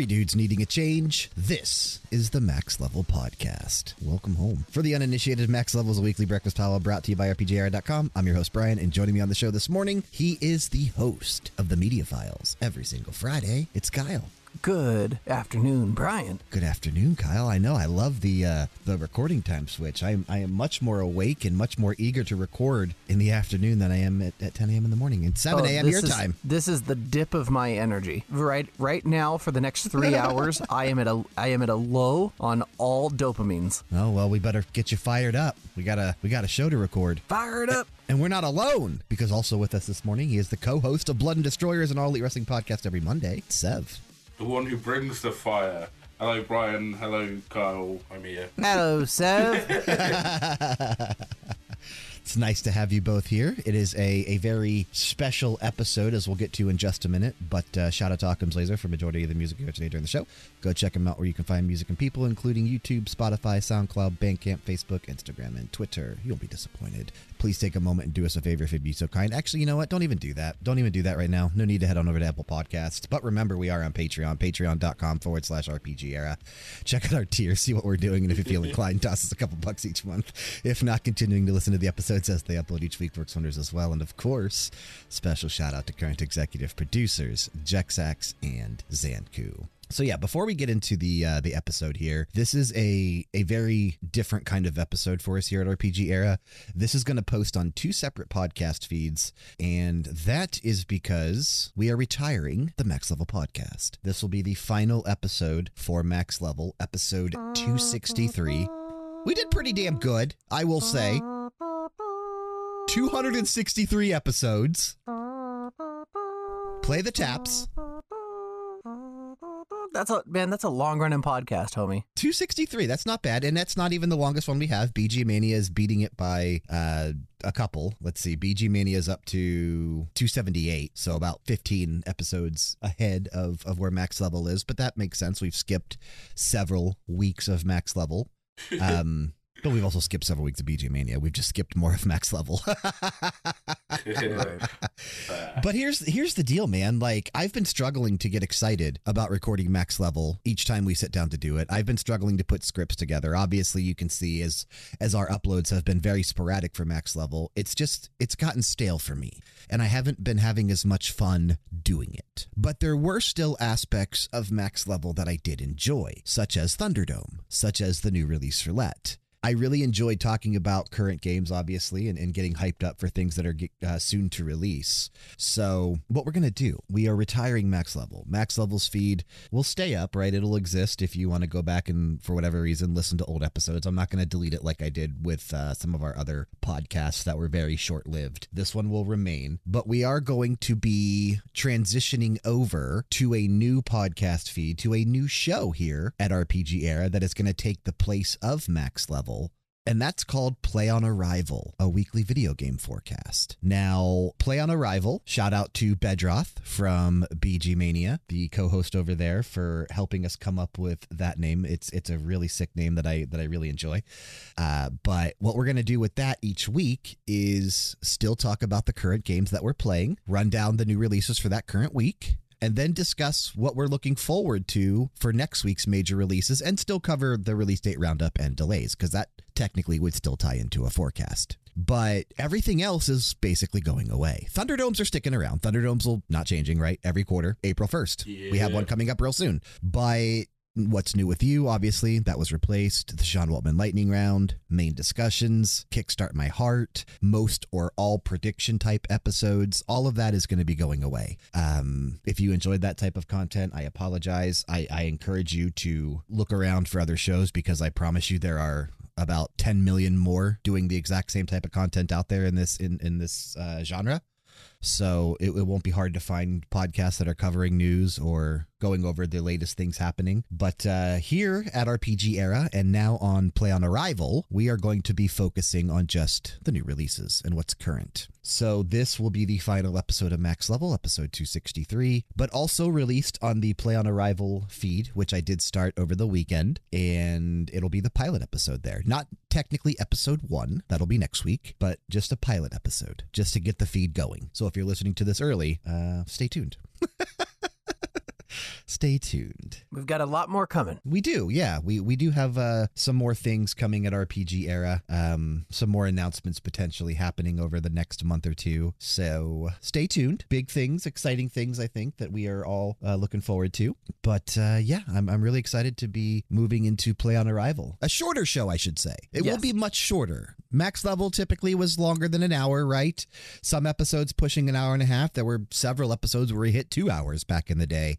Three dudes needing a change. This is the Max Level Podcast. Welcome home. For the uninitiated, Max Level is a weekly breakfast powwow brought to you by RPGera.com. I'm your host, Bryan, and joining me on the show this morning, he is the host of the Media Files. Every single Friday, it's Kyle. Good afternoon, Bryan. Good afternoon, Kyle. I know I love the uh, the recording time switch. I am I am much more awake and much more eager to record in the afternoon than I am at, at 10 a.m. in the morning and 7 Oh, a.m. your is- time. This is the dip of my energy. Right, right now for the next three hours, I am at a I am at a low on all dopamines. Oh well, we better get you fired up. We got a we got a show to record. Fired up. And we're not alone because also with us this morning, he is the co-host of Blood and Destroyers, an all elite wrestling podcast every Monday. Sev. The one who brings the fire. Hello, Bryan. Hello, Kyle. I'm here. Hello, Sev. It's nice to have you both here. It is a, a very special episode, as we'll get to in just a minute. But uh, shout out to Occam's Laser for majority of the music you heard today during the show. Go check him out where you can find music and people, including YouTube, Spotify, SoundCloud, Bandcamp, Facebook, Instagram, and Twitter. You'll be disappointed. Please take a moment and do us a favor if you'd be so kind. Actually, you know what? Don't even do that. Don't even do that right now. No need to head on over to Apple Podcasts. But remember, we are on Patreon, patreon.com forward slash RPG era. Check out our tiers, see what we're doing, and if you feel inclined, toss us a couple bucks each month. If not, continuing to listen to the episodes as they upload each week works wonders as well. And of course, special shout out to current executive producers, Jexak and Xancu. So yeah, before we get into the uh, the episode here, this is a a very different kind of episode for us here at RPG Era. This is going to post on two separate podcast feeds, and that is because we are retiring the Max Level podcast. This will be the final episode for Max Level, episode 263. We did pretty damn good, I will say. 263 episodes. Play the taps. That's a man. That's a long running podcast, homie. 263. That's not bad. And that's not even the longest one we have. BG Mania is beating it by uh, a couple. Let's see. BG Mania is up to 278. So about 15 episodes ahead of, of where max level is. But that makes sense. We've skipped several weeks of max level. Um, but we've also skipped several weeks of BG Mania. We've just skipped more of max level. Uh. But here's here's the deal, man. Like I've been struggling to get excited about recording max level each time we sit down to do it. I've been struggling to put scripts together. Obviously, you can see as as our uploads have been very sporadic for max level, it's just it's gotten stale for me. And I haven't been having as much fun doing it. But there were still aspects of max level that I did enjoy, such as Thunderdome, such as the new release roulette. I really enjoyed talking about current games, obviously, and, and getting hyped up for things that are uh, soon to release. So, what we're going to do, we are retiring Max Level. Max Level's feed will stay up, right? It'll exist if you want to go back and, for whatever reason, listen to old episodes. I'm not going to delete it like I did with uh, some of our other podcasts that were very short lived. This one will remain, but we are going to be transitioning over to a new podcast feed, to a new show here at RPG Era that is going to take the place of Max Level. And that's called Play on Arrival, a weekly video game forecast. Now, Play on Arrival, shout out to Bedroth from BG Mania, the co-host over there, for helping us come up with that name. It's it's a really sick name that I that I really enjoy. Uh, but what we're gonna do with that each week is still talk about the current games that we're playing, run down the new releases for that current week, and then discuss what we're looking forward to for next week's major releases and still cover the release date roundup and delays because that technically would still tie into a forecast. But everything else is basically going away. Thunderdomes are sticking around. Thunderdomes will not changing, right? Every quarter, April 1st. We have one coming up real soon. But What's new with you? Obviously, that was replaced. The Sean Waltman Lightning Round, main discussions, Kickstart My Heart, most or all prediction type episodes. All of that is going to be going away. Um, if you enjoyed that type of content, I apologize. I, I encourage you to look around for other shows because I promise you there are about 10 million more doing the exact same type of content out there in this in in this uh, genre. So it, it won't be hard to find podcasts that are covering news or going over the latest things happening. But uh, here at RPG Era and now on Play on Arrival, we are going to be focusing on just the new releases and what's current. So this will be the final episode of Max Level, episode 263, but also released on the Play on Arrival feed, which I did start over the weekend, and it'll be the pilot episode there. Not technically episode one, that'll be next week, but just a pilot episode, just to get the feed going. So if you're listening to this early, uh, stay tuned. stay tuned. We've got a lot more coming. We do, yeah. We we do have uh, some more things coming at RPG era. Um, some more announcements potentially happening over the next month or two. So stay tuned. Big things, exciting things. I think that we are all uh, looking forward to. But uh, yeah, I'm I'm really excited to be moving into Play on Arrival, a shorter show, I should say. It will be much shorter. Max level typically was longer than an hour, right? Some episodes pushing an hour and a half. There were several episodes where we hit two hours back in the day.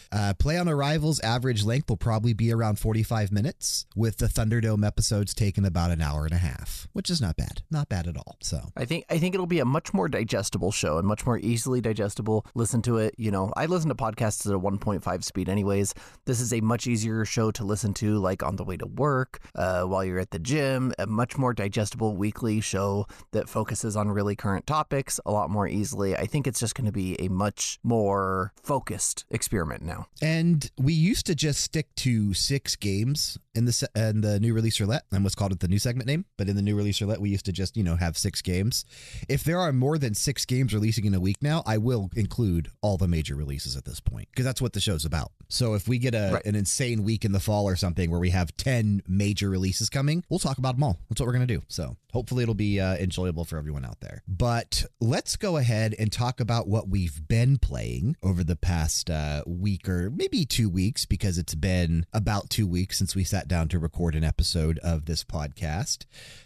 Uh, Play on Arrival's average length will probably be around 45 minutes, with the Thunderdome episodes taking about an hour and a half, which is not bad. Not bad at all. So, I think I think it'll be a much more digestible show and much more easily digestible. Listen to it, you know. I listen to podcasts at a 1.5 speed anyways. This is a much easier show to listen to like on the way to work, uh, while you're at the gym, a much more digestible weekly show that focuses on really current topics a lot more easily. I think it's just going to be a much more focused experiment now. And we used to just stick to six games in the se- in the new release roulette, and what's called it the new segment name. But in the new release roulette, we used to just you know have six games. If there are more than six games releasing in a week now, I will include all the major releases at this point because that's what the show's about. So if we get a Right. an insane week in the fall or something where we have ten major releases coming, we'll talk about them all. That's what we're gonna do. So hopefully it'll be uh, enjoyable for everyone out there. But let's go ahead and talk about what we've been playing over the past uh, week or maybe two weeks because it's been about two weeks since we sat down to record an episode of this podcast.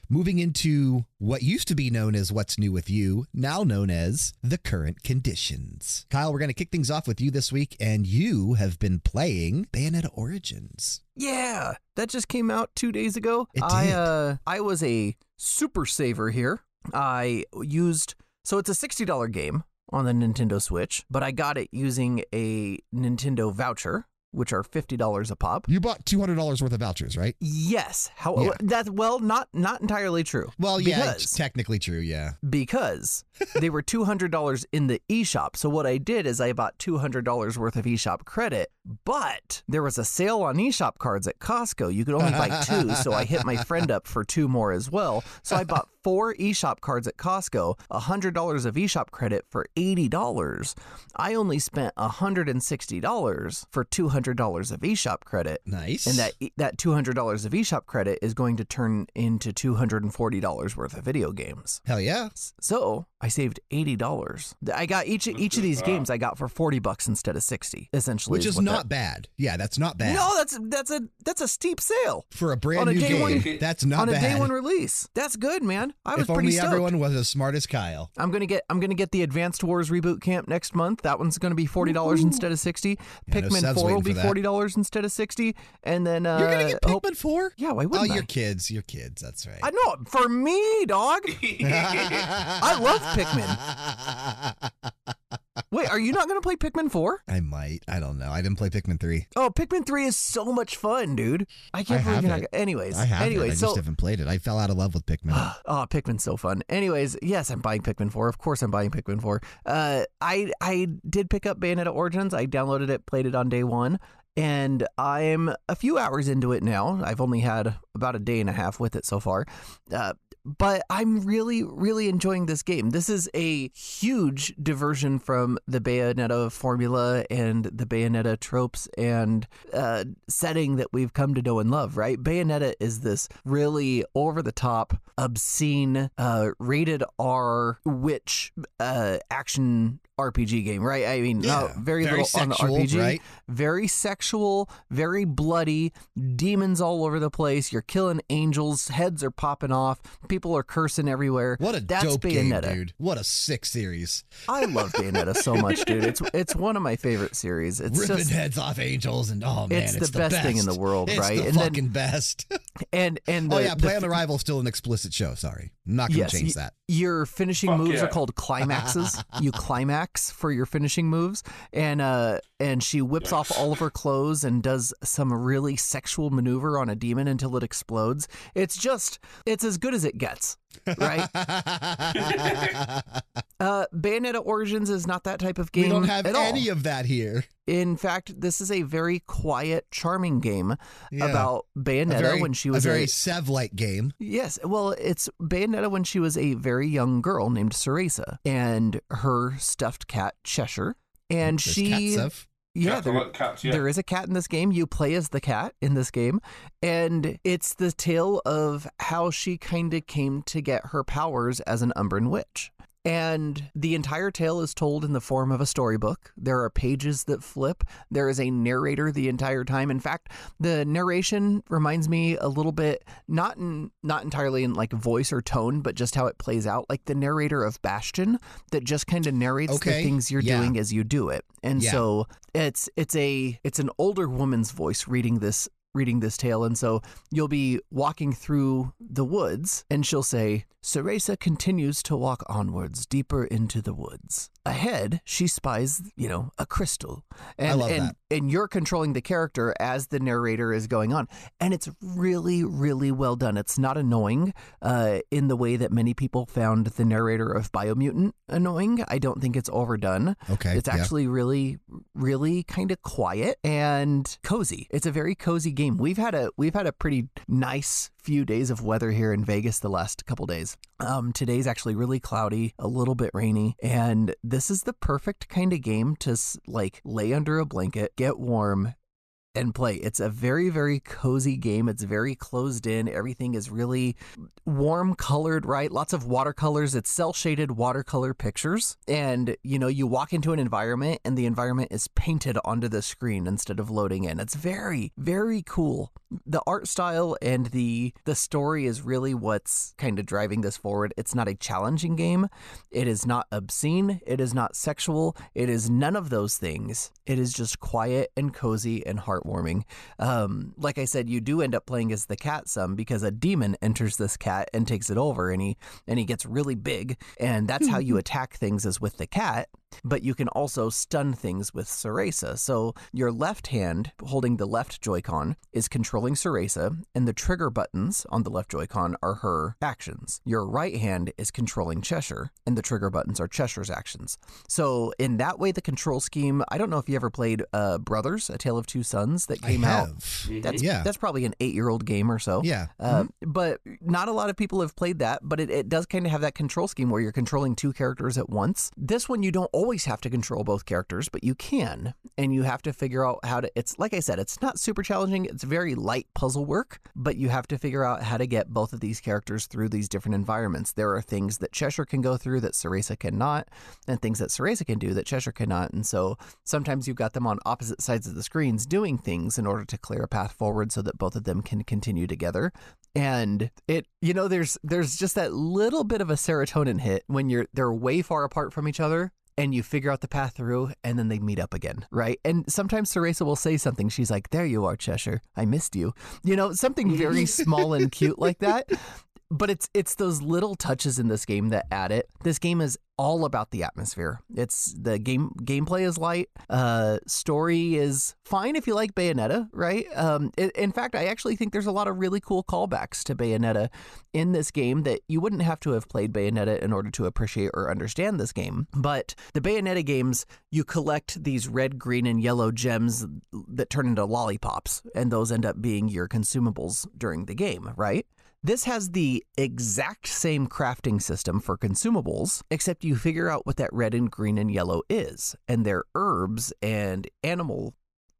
Moving into what used to be known as What's New with You, now known as The Current Conditions. Kyle, we're going to kick things off with you this week, and you have been playing Bayonetta Origins. Yeah, that just came out two days ago. It I uh I was a super saver here. I used so it's a sixty dollar game on the Nintendo Switch, but I got it using a Nintendo voucher, which are fifty dollars a pop. You bought $200 worth of vouchers, right? Yes, how Yeah. that well not not entirely true. Well, yeah, Because- technically true, yeah. because they were $200 in the eShop. So what I did is I bought $200 worth of eShop credit, but there was a sale on eShop cards at Costco. You could only buy two, so I hit my friend up for two more as well. So I bought four eShop cards at Costco, $100 of eShop credit for $80. I only spent $160 for $200 of eShop credit. Nice. And that that two hundred dollars of eShop credit is going to turn into two hundred and forty dollars worth of video games. Hell yeah. So I saved eighty dollars. I got each each of these games I got for forty bucks instead of sixty. Essentially, Which is what not bad. Yeah, that's not bad. no, that's that's a that's a steep sale For a brand on a new day game, one- that's not on a day one release. That's good, man. I was if pretty only stoked. everyone was as smart as Kyle. I'm gonna get I'm gonna get the Advanced Wars reboot camp next month. That one's gonna be forty dollars instead of sixty. Yeah, Pikmin Seb's Four will be forty dollars instead of sixty. And then uh, You're gonna get hope- Pikmin four? yeah, why Oh, wouldn't I? you're kids. You're kids. That's right. I know for me, dog. I love Pikmin. Wait, are you not going to play Pikmin 4? I might. I don't know. I didn't play Pikmin three. Oh, Pikmin 3 is so much fun, dude. I can't I believe you're not. gonna- Anyways, I have anyways, it. I so just haven't played it. I fell out of love with Pikmin. oh, Pikmin's so fun. Anyways, yes, I'm buying Pikmin 4. Of course, I'm buying Pikmin 4. Uh, I I did pick up Bayonetta Origins. I downloaded it, played it on day one, and I'm a few hours into it now. I've only had about a day and a half with it so far. Uh, but I'm really, really enjoying this game. This is a huge diversion from the Bayonetta formula and the Bayonetta tropes and uh, setting that we've come to know and love, right? Bayonetta is this really over the top, obscene, uh, rated R witch uh, action RPG game, right? I mean, uh, Yeah, no, very, very little on the sexual, RPG. right? Very sexual, very bloody, demons all over the place. You're killing angels, heads are popping off, people are cursing everywhere. What a That's dope Bayonetta. game, dude. What a sick series. I love Bayonetta so much, dude. It's it's one of my favorite series. It's Ripping just heads off angels and oh man, It's it's, the best thing in the world, it's right? The And then- fucking best. and and oh the- yeah, the Play on Arrival still an explicit show. Sorry, I'm not gonna Yes, change y- that. Your finishing Fuck moves yeah. are called climaxes. you climax for your finishing moves, and uh, and she whips off all of her clothes and does some really sexual maneuver on a demon until it explodes. It's just, it's as good as it gets, right? Bayonetta Origins is not that type of game. we don't have at all. any of that here. In fact, this is a very quiet, charming game Yeah. about Bayonetta very, when she was a very Sev-like game. Yes, well, it's Bayonetta when she was a very young girl named Cereza and her stuffed cat Cheshire, and There's she cat yeah, there, cats, yeah. there is a cat in this game. You play as the cat in this game, and it's the tale of how she kind of came to get her powers as an Umbran witch. And the entire tale is told in the form of a storybook. There are pages that flip. There is a narrator the entire time. In fact, the narration reminds me a little bit, not in not entirely in like voice or tone, but just how it plays out, like the narrator of Bastion that just kind of narrates Okay. the things you're Yeah. doing as you do it. And Yeah. so it's it's a it's an older woman's voice reading this reading this tale and so you'll be walking through the woods and she'll say Cereza continues to walk onwards deeper into the woods. Ahead, she spies, you know, a crystal. And love and, that. and you're controlling the character as the narrator is going on. And it's really, really well done. It's not annoying uh, in the way that many people found the narrator of Biomutant annoying. I don't think it's overdone. Okay. It's yeah. actually really, really kind of quiet and cozy. It's a very cozy game. We've had a we've had a pretty nice few days of weather here in Vegas the last couple days. Um, today's actually really cloudy, a little bit rainy, and this is the perfect kind of game to like lay under a blanket, get warm, and play. It's a very, very cozy game. It's very closed in. Everything is really warm colored, right? Lots of watercolors. It's cell shaded watercolor pictures. And, you know, you walk into an environment and the environment is painted onto the screen instead of loading in. It's very, very cool. The art style and the the story is really what's kind of driving this forward. It's not a challenging game. It is not obscene. It is not sexual. It is none of those things. It is just quiet and cozy and heartwarming. Um, like I said, you do end up playing as the cat some because a demon enters this cat and takes it over, and he and he gets really big, and that's how you attack things is with the cat. But you can also stun things with Cereza. So your left hand holding the left Joy-Con is controlling Cereza, and the trigger buttons on the left Joy-Con are her actions. Your right hand is controlling Cheshire, and the trigger buttons are Cheshire's actions. So in that way, the control scheme. I don't know if you ever played uh, Brothers: A Tale of Two Sons that I came out. That's Yeah. that's probably an eight-year-old game or so. Yeah. Uh, But not a lot of people have played that, but it, it does kind of have that control scheme where you're controlling two characters at once. This one, you don't always have to control both characters, but you can. And you have to figure out how to. It's like I said, it's not super challenging. It's very light puzzle work, but you have to figure out how to get both of these characters through these different environments. There are things that Cheshire can go through that Cereza cannot, and things that Cereza can do that Cheshire cannot. And so sometimes you've got them on opposite sides of the screens doing things in order to clear a path forward so that both of them can continue together and it you know there's there's just that little bit of a serotonin hit when you're they're way far apart from each other and you figure out the path through and then they meet up again right? And sometimes Cereza will say something. She's like there you are Cheshire. I missed you. You know something very small and cute like that but it's it's those little touches in this game that add it. This game is all about the atmosphere. It's the game gameplay is light. Uh, story is fine if you like Bayonetta, right? Um, i in fact, I actually think there's a lot of really cool callbacks to Bayonetta in this game that you wouldn't have to have played Bayonetta in order to appreciate or understand this game. But the Bayonetta games, you collect these red, green, and yellow gems that turn into lollipops, and those end up being your consumables during the game, right? This has the exact same crafting system for consumables, except you figure out what that red and green and yellow is. And they're herbs and animal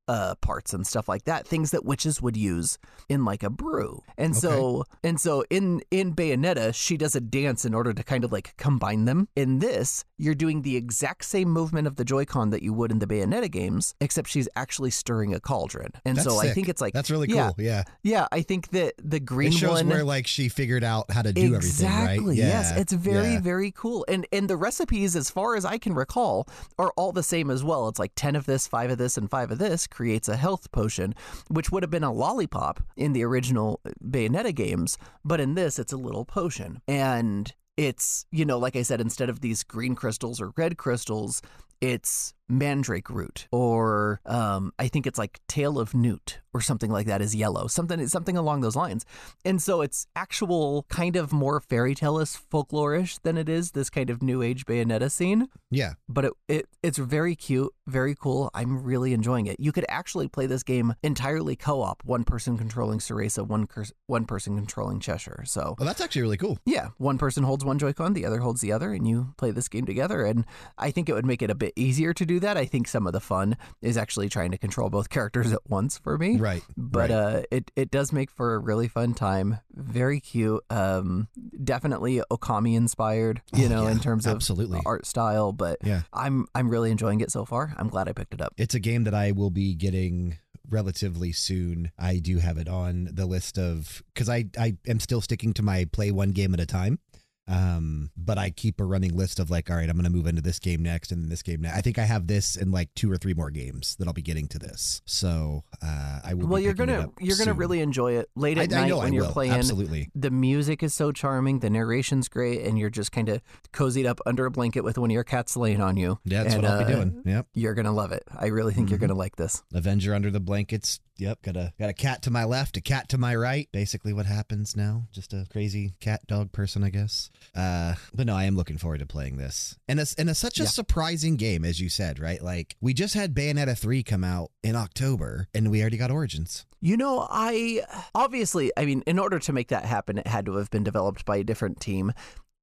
uh, parts and stuff like that, things that witches would use in like a brew. And so and so in in Bayonetta, she does a dance in order to kind of like combine them. In this, you're doing the exact same movement of the Joy-Con that you would in the Bayonetta games, except she's actually stirring a cauldron. And That's so I think it's like That's really yeah, cool. Yeah. Yeah, I think that the green It shows one where like she figured out how to do everything, right? Exactly. Yes, it's very Yeah. very cool. And and the recipes as far as I can recall are all the same as well. It's like 10 of this, 5 of this and 5 of this creates a health potion, which would have been a lollipop in the original Bayonetta games, but in this it's a little potion. And it's, you know, like I said instead of these green crystals or red crystals, it's mandrake root or um, I think it's like tail of newt or something like that is yellow something something along those lines and so it's actual kind of more fairy tale-ish folklorish than it is this kind of new age bayonetta scene Yeah. but it, it it's very cute very cool I'm really enjoying it you could actually play this game entirely co-op one person controlling Cereza one cur- one person controlling Cheshire so Well, that's actually really cool. yeah, one person holds one Joy-Con, the other holds the other, and you play this game together. And I think it would make it a bit easier to do do that. I think some of the fun is actually trying to control both characters at once for me. Right. But right. uh, it it does make for a really fun time. Very cute. Um, definitely Okami inspired. You Oh, know, yeah, in terms of absolutely. art style. But Yeah. I'm I'm really enjoying it so far. I'm glad I picked it up. It's a game that I will be getting relatively soon. I do have it on the list of because I I am still sticking to my play one game at a time. Um, but I keep a running list of like, all right, I'm going to move into this game next and then this game next. I think I have this in like two or three more games that I'll be getting to this. So uh, I will. Well, be you're gonna you're gonna really enjoy it late at I night know when I you're will. playing. Absolutely. The music is so charming, the narration's great, and you're just kind of cozied up under a blanket with one of your cats laying on you. Yeah, that's And, what I'll be uh, doing. Yep. You're gonna love it. I really think you're Mhm. gonna like this. Avenger under the blankets. Yep, got a got a cat to my left, a cat to my right. Basically, what happens now? Just a crazy cat dog person, I guess. Uh, but no, I am looking forward to playing this, and it's and it's such a Yeah. surprising game, as you said, right? Like we just had Bayonetta three come out in October, and we already got Origins. You know, I obviously, I mean, in order to make that happen, it had to have been developed by a different team.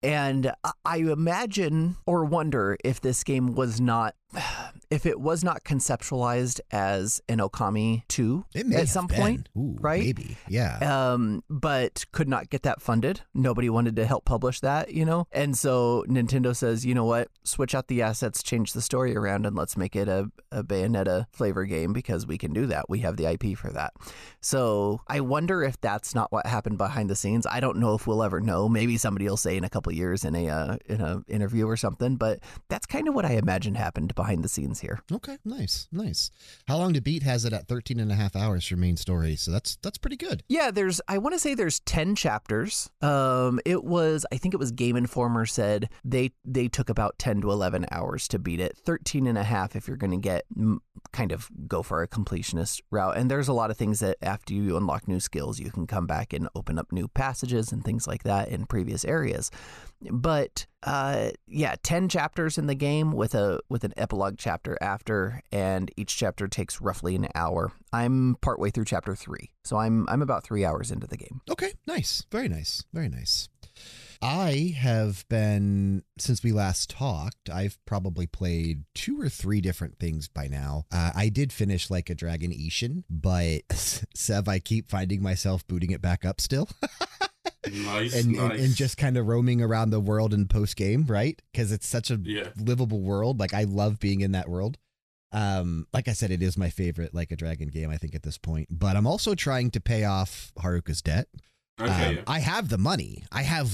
And I- I imagine or wonder if this game was not, if it was not conceptualized as an Okami 2 It may at some been. point. Ooh, right? Maybe, yeah. um, but could not get that funded. Nobody wanted to help publish that, you know? And so Nintendo says, you know what? Switch out the assets, change the story around, and let's make it a, a Bayonetta flavor game because we can do that. We have the IP for that. So I wonder if that's not what happened behind the scenes. I don't know if we'll ever know. Maybe somebody will say in a couple years in a uh, in a interview or something. But that's kind of what I imagine happened behind the scenes here. Okay, nice, nice. How long to beat has it at 13 and a half hours for main story? So that's that's pretty good. Yeah, there's I want to say there's 10 chapters. Um it was I think it was Game Informer said they they took about 10 to 11 hours to beat it. 13 and a half if you're going to get mm, kind of go for a completionist route. And there's a lot of things that after you unlock new skills, you can come back and open up new passages and things like that in previous areas. But uh yeah, 10 chapters in the game with a with an epilogue chapter after and each chapter takes roughly an hour. I'm partway through chapter 3. So I'm I'm about 3 hours into the game. Okay, nice. Very nice. Very nice. I have been, since we last talked, I've probably played two or three different things by now. Uh, I did finish Like a Dragon Ishin, but Sev, I keep finding myself booting it back up still Nice, and, nice. and, and just kind of roaming around the world in post game, right? Because it's such a yeah. livable world. Like I love being in that world. Um, like I said, it is my favorite Like a Dragon game, I think, at this point. But I'm also trying to pay off Haruka's debt. Okay. Um, yeah. I have the money. I have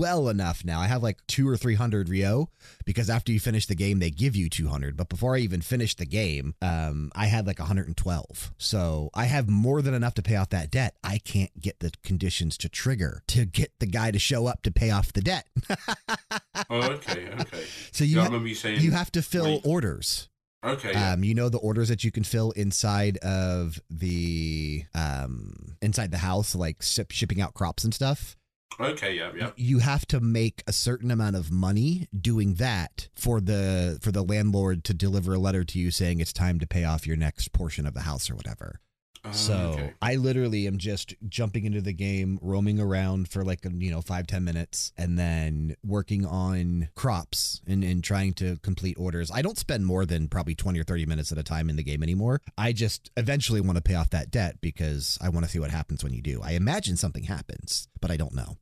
well enough now. I have like two or three hundred ryo because after you finish the game, they give you two hundred. But before I even finished the game, um, I had like one hundred and twelve. So I have more than enough to pay off that debt. I can't get the conditions to trigger to get the guy to show up to pay off the debt. oh, okay, okay. so you yeah, ha- you saying. you have to fill wait. orders. Okay. Um, you know the orders that you can fill inside of the um inside the house, like ship, shipping out crops and stuff. okay. Yeah. Yeah. You have to make a certain amount of money doing that for the for the landlord to deliver a letter to you saying it's time to pay off your next portion of the house or whatever. Uh, So okay. I literally am just jumping into the game, roaming around for like you know five ten minutes, and then working on crops and, and trying to complete orders. I don't spend more than probably twenty or thirty minutes at a time in the game anymore. I just eventually want to pay off that debt because I want to see what happens when you do. I imagine something happens, but I don't know.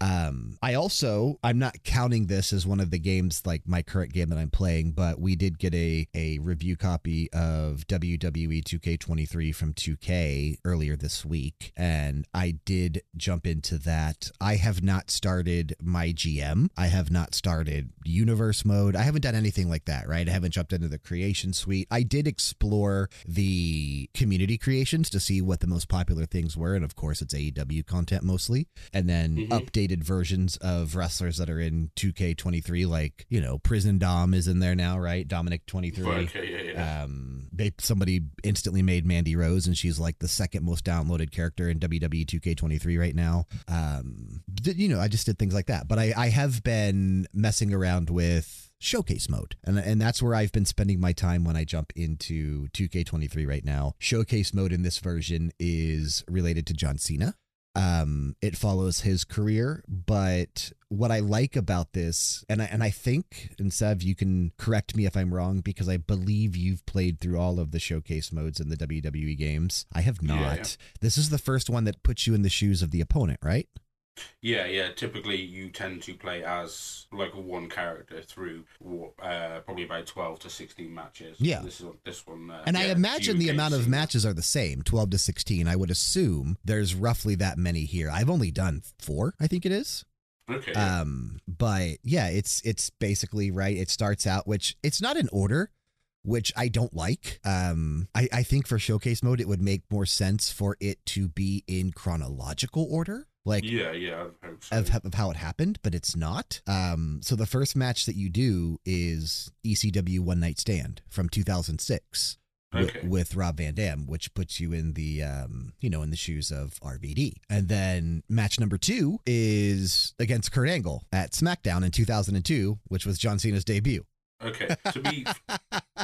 Um, I also I'm not counting this as one of the games like my current game that I'm playing, but we did get a a review copy of WWE 2K23 from 2K earlier this week, and I did jump into that. I have not started my GM. I have not started universe mode. I haven't done anything like that, right? I haven't jumped into the creation suite. I did explore the community creations to see what the most popular things were, and of course, it's AEW content mostly, and then Mhm. updated versions of wrestlers that are in 2K23, like you know, Prison Dom is in there now, right? Dominic 23. Okay. Yeah. Yeah. Um, they somebody instantly made Mandy Rose, and she's like the second most downloaded character in WWE 2K23 right now. Um, you know, I just did things like that, but I, I have been messing around with showcase mode and and that's where I've been spending my time when I jump into 2K23 right now. Showcase mode in this version is related to John Cena. Um, it follows his career, but what I like about this, and I, and I think, and Sev, you can correct me if I'm wrong, because I believe you've played through all of the showcase modes in the WWE games. I have not. Yeah, yeah. This is the first one that puts you in the shoes of the opponent, right? Yeah, yeah. Typically, you tend to play as like one character through uh, probably about twelve to sixteen matches. Yeah. This is this one. Uh, And I imagine the amount of matches are the same, 12 to 16. I would assume there's roughly that many here. I've only done four, I think it is. Okay. Um, but yeah, it's it's basically right. It starts out, which it's not in order, which I don't like. Um, I, I think for showcase mode, it would make more sense for it to be in chronological order. Like yeah, yeah. I hope so. of, of how it happened, but it's not. Um, so the first match that you do is ECW One Night Stand from 2006 wi- Okay. with Rob Van Dam, which puts you in the um, you know in the shoes of RVD. And then match number two is against Kurt Angle at SmackDown in 2002, which was John Cena's debut. Okay. To be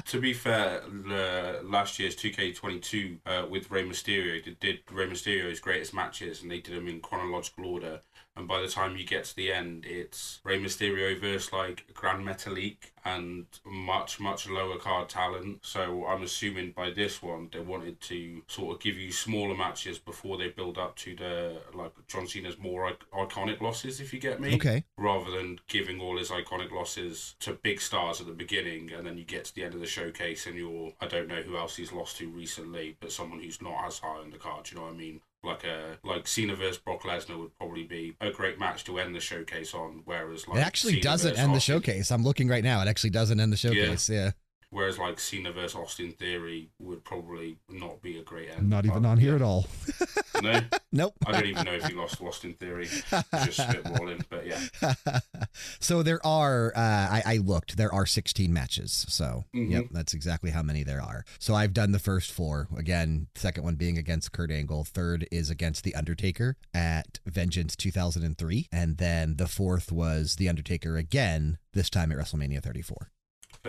to be fair, uh, last year's 2K22 uh, with Rey Mysterio did, did Rey Mysterio's greatest matches, and they did them in chronological order. And by the time you get to the end, it's Rey Mysterio versus like Grand Metalik and much much lower card talent. So I'm assuming by this one they wanted to sort of give you smaller matches before they build up to the like John Cena's more ic- iconic losses, if you get me Okay. rather than giving all his iconic losses to big stars at the beginning and then you get to the end of the showcase and you're I don't know who else he's lost to recently, but someone who's not as high on the card, you know what I mean? Like a like Cena versus Brock Lesnar would probably be a great match to end the showcase on, whereas like it actually Cena doesn't end the showcase. I'm looking right now. It actually doesn't end the showcase. Yeah. Whereas like Cena versus Austin Theory would probably not be a great end. Not even on here at all. No, Nope. I don't even know if he lost Lost in Theory. Just spitballing, but yeah. so there are uh, I, I looked there are 16 matches so Mhm. yep that's exactly how many there are so i've done the first four again second one being against kurt angle third is against the undertaker at vengeance 2003 and then the fourth was the undertaker again this time at wrestlemania 34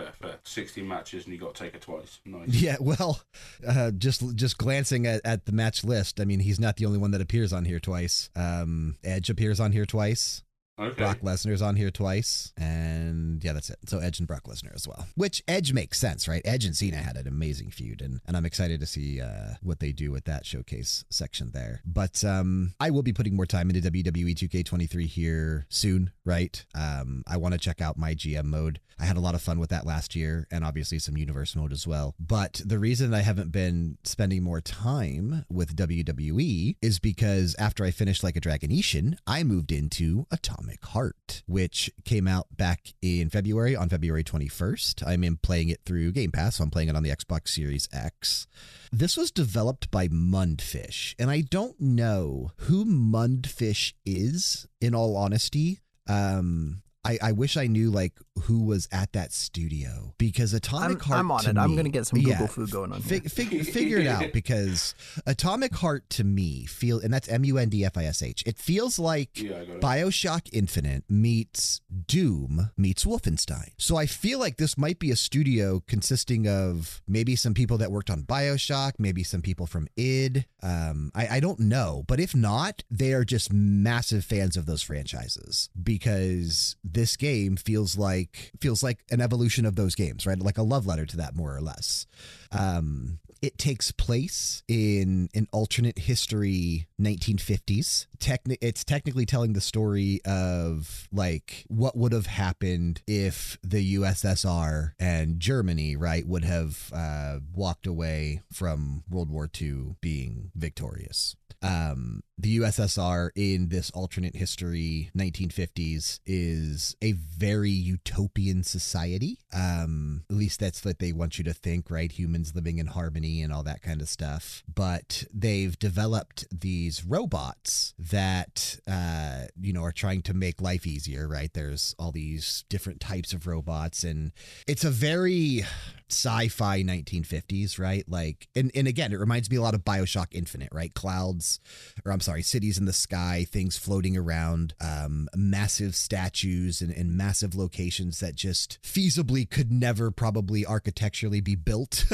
Fair, fair. 16 matches and you got Taker twice. Nice. yeah well uh, just just glancing at, at the match list i mean he's not the only one that appears on here twice um, edge appears on here twice Okay. Brock Lesnar's on here twice, and yeah, that's it. So Edge and Brock Lesnar as well. Which Edge makes sense, right? Edge and Cena had an amazing feud, and, and I'm excited to see uh, what they do with that showcase section there. But um, I will be putting more time into WWE 2K23 here soon, right? Um, I want to check out my GM mode. I had a lot of fun with that last year, and obviously some universe mode as well. But the reason I haven't been spending more time with WWE is because after I finished Like a Dragon Ishin, I moved into Atomic Heart, which came out back in February on February 21st. I'm in playing it through Game Pass, so I'm playing it on the Xbox Series X. This was developed by Mundfish, and I don't know who Mundfish is, in all honesty. Um, I, I wish I knew like who was at that studio because Atomic I'm, Heart. I'm on to it. I'm going to get some yeah, Google food going on here. Fig, fig, figure it out because Atomic Heart to me feel and that's M U N D F I S H. It feels like Yeah, it. Bioshock Infinite meets Doom meets Wolfenstein. So I feel like this might be a studio consisting of maybe some people that worked on Bioshock, maybe some people from id. Um, I, I don't know, but if not, they are just massive fans of those franchises because this game feels like feels like an evolution of those games, right? Like a love letter to that, more or less. Um, it takes place in an alternate history 1950s Techni- it's technically telling the story of like what would have happened if the ussr and germany right would have uh, walked away from world war ii being victorious um, the USSR in this alternate history 1950s is a very utopian society. Um, at least that's what they want you to think, right? Humans living in harmony and all that kind of stuff. But they've developed these robots that, uh, you know, are trying to make life easier, right? There's all these different types of robots, and it's a very sci-fi 1950s, right? Like, and, and again, it reminds me a lot of Bioshock Infinite, right? Clouds worlds, or I'm sorry, cities in the sky, things floating around, um, massive statues and, and massive locations that just feasibly could never probably architecturally be built.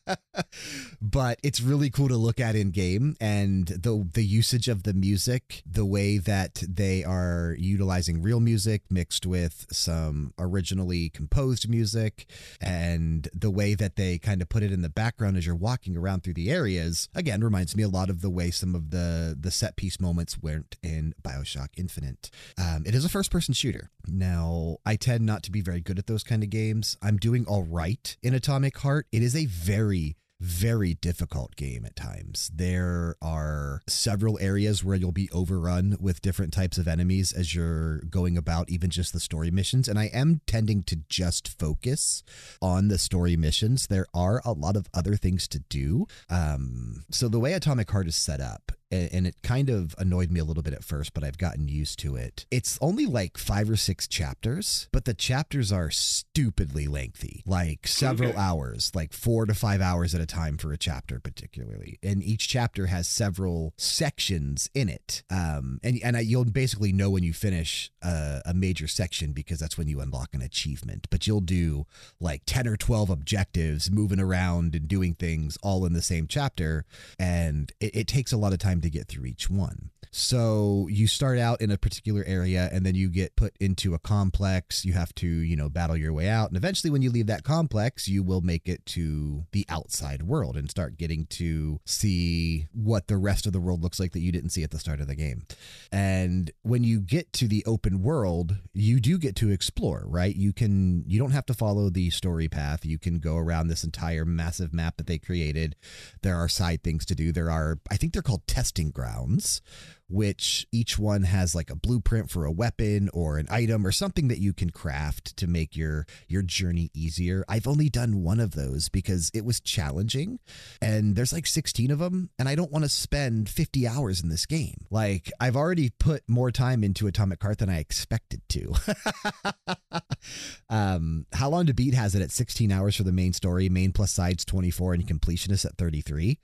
but it's really cool to look at in game and the the usage of the music, the way that they are utilizing real music mixed with some originally composed music and the way that they kind of put it in the background as you're walking around through the areas again reminds me a lot of the way some of the the set piece moments went in BioShock Infinite. Um, it is a first person shooter. Now, I tend not to be very good at those kind of games. I'm doing all right in Atomic Heart. It is a very very difficult game at times. There are several areas where you'll be overrun with different types of enemies as you're going about even just the story missions. And I am tending to just focus on the story missions. There are a lot of other things to do. Um, so the way Atomic Heart is set up and it kind of annoyed me a little bit at first, but I've gotten used to it. It's only like five or six chapters, but the chapters are stupidly lengthy, like several Okay. hours, like four to five hours at a time for a chapter, particularly. And each chapter has several sections in it. Um, and and I, you'll basically know when you finish a, a major section because that's when you unlock an achievement. But you'll do like 10 or 12 objectives moving around and doing things all in the same chapter and it, it takes a lot of time to get through each one so you start out in a particular area and then you get put into a complex you have to you know battle your way out and eventually when you leave that complex you will make it to the outside world and start getting to see what the rest of the world looks like that you didn't see at the start of the game and when you get to the open world, you do get to explore, right? You can you don't have to follow the story path. You can go around this entire massive map that they created. There are side things to do. There are I think they're called testing grounds, which each one has like a blueprint for a weapon or an item or something that you can craft to make your your journey easier. I've only done one of those because it was challenging and there's like 16 of them and I don't want to spend 50 hours in this game. Like I've already put more time into Atomic Heart than I expected to. um how long to beat has it at 16 hours for the main story, main plus sides 24 and completionist at 33.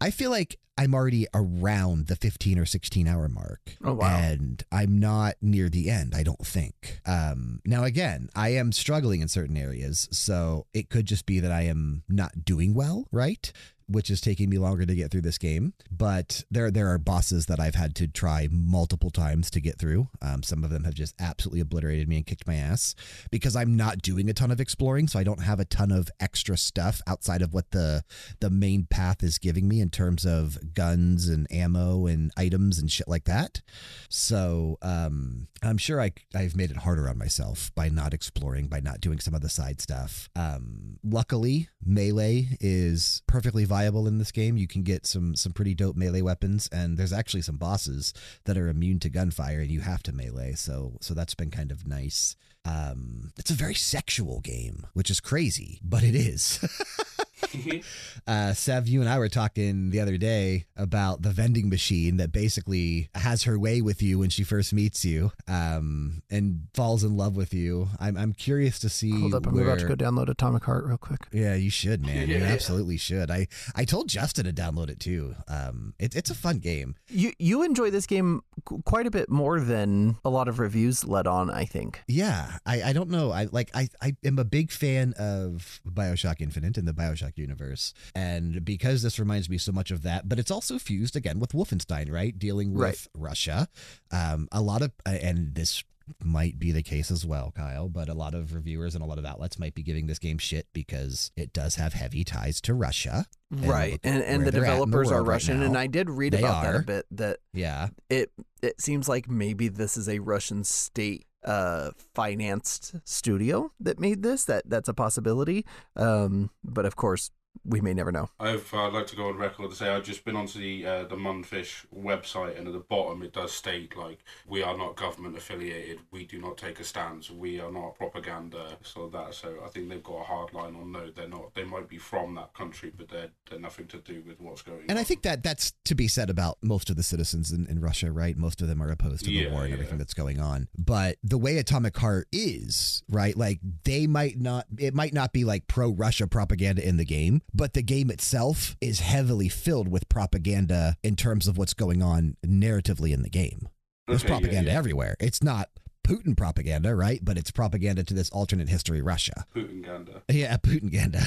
I feel like I'm already around the 15 or 16 hour mark. Oh, wow. And I'm not near the end, I don't think. Um, now, again, I am struggling in certain areas. So it could just be that I am not doing well, right? Which is taking me longer to get through this game. But there, there are bosses that I've had to try multiple times to get through. Um, some of them have just absolutely obliterated me and kicked my ass because I'm not doing a ton of exploring. So I don't have a ton of extra stuff outside of what the the main path is giving me in terms of guns and ammo and items and shit like that. So um, I'm sure I, I've made it harder on myself by not exploring, by not doing some of the side stuff. Um, luckily, melee is perfectly viable in this game. You can get some some pretty dope melee weapons, and there's actually some bosses that are immune to gunfire, and you have to melee. So so that's been kind of nice. Um, it's a very sexual game, which is crazy, but it is. uh, Sev, you and I were talking the other day about the vending machine that basically has her way with you when she first meets you um, and falls in love with you. I'm, I'm curious to see. Hold up, I'm where, about to go download Atomic Heart real quick. Yeah, you should, man. You Yeah. absolutely should. I, I told Justin to download it too. Um, it, it's a fun game. You you enjoy this game quite a bit more than a lot of reviews let on. I think. Yeah, I, I don't know. I like I, I am a big fan of Bioshock Infinite and the Bioshock universe. And because this reminds me so much of that, but it's also fused again with Wolfenstein, right? Dealing with Right. Russia. Um, a lot of and this might be the case as well, Kyle, but a lot of reviewers and a lot of outlets might be giving this game shit because it does have heavy ties to Russia. And right, and and the in the developers are world right Russian, and. I did read They about that a bit. That Yeah. it it seems like maybe this is a Russian state uh financed studio that made this. That that's a possibility. Um, but of course, we may never know. I've uh, like to go on record to say I've just been onto the uh, the Mundfish website, and at the bottom it does state like we are not government affiliated. We do not take a stance. We are not propaganda. So that so I think they've got a hard line on no. They're not. They might be from that country, but they're they're nothing to do with what's going on. And I think that that's to be said about most of the citizens in, in Russia, right? Most of them are opposed to the Yeah, war and yeah. everything that's going on. But the way Atomic Heart is, right? Like they might not, it might not be like pro Russia propaganda in the game, but the game itself is heavily filled with propaganda in terms of what's going on narratively in the game. There's Okay, yeah, propaganda yeah. everywhere. It's not Putin propaganda, right? But it's propaganda to this alternate history Russia. Putin Ganda. Yeah, Putenganda.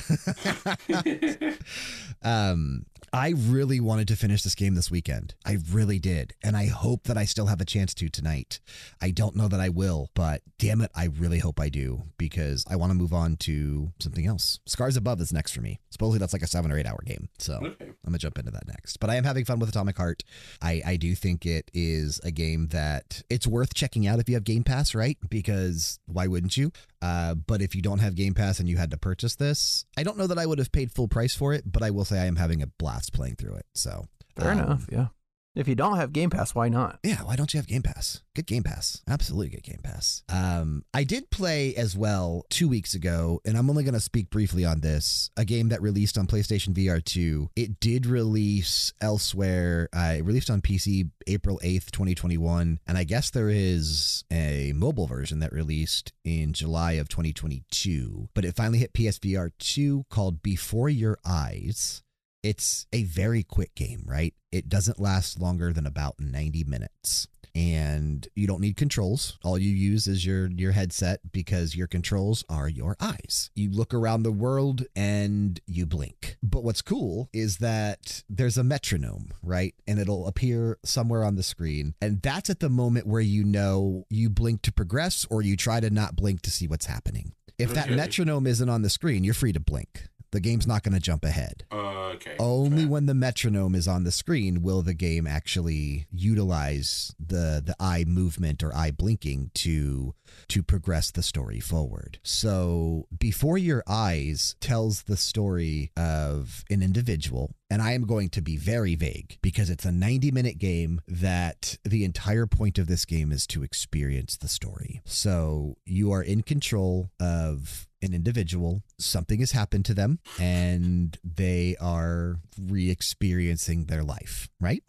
um, I really wanted to finish this game this weekend. I really did. And I hope that I still have a chance to tonight. I don't know that I will, but damn it, I really hope I do because I want to move on to something else. Scars Above is next for me. Supposedly that's like a seven or eight hour game. So okay. I'm gonna jump into that next. But I am having fun with Atomic Heart. I, I do think it is a game that it's worth checking out if you have Game Pass, right? Because why wouldn't you? Uh, but if you don't have Game Pass and you had to purchase this, I don't know that I would have paid full price for it, but I will say I am having a blast playing through it. So Fair um, enough. Yeah. If you don't have Game Pass, why not? Yeah, why don't you have Game Pass? Good Game Pass. Absolutely good Game Pass. Um, I did play as well two weeks ago, and I'm only going to speak briefly on this. A game that released on PlayStation VR 2. It did release elsewhere. Uh, it released on PC April 8th, 2021. And I guess there is a mobile version that released in July of 2022. But it finally hit PSVR 2 called Before Your Eyes it's a very quick game, right? It doesn't last longer than about 90 minutes. And you don't need controls. All you use is your your headset because your controls are your eyes. You look around the world and you blink. But what's cool is that there's a metronome, right? And it'll appear somewhere on the screen. And that's at the moment where you know you blink to progress or you try to not blink to see what's happening. If that Okay. metronome isn't on the screen, you're free to blink. The game's not going to jump ahead. Uh, okay. Only fair. when the metronome is on the screen will the game actually utilize the the eye movement or eye blinking to to progress the story forward. So, Before Your Eyes tells the story of an individual and I am going to be very vague because it's a 90 minute game that the entire point of this game is to experience the story. So you are in control of an individual. Something has happened to them and they are re experiencing their life, right?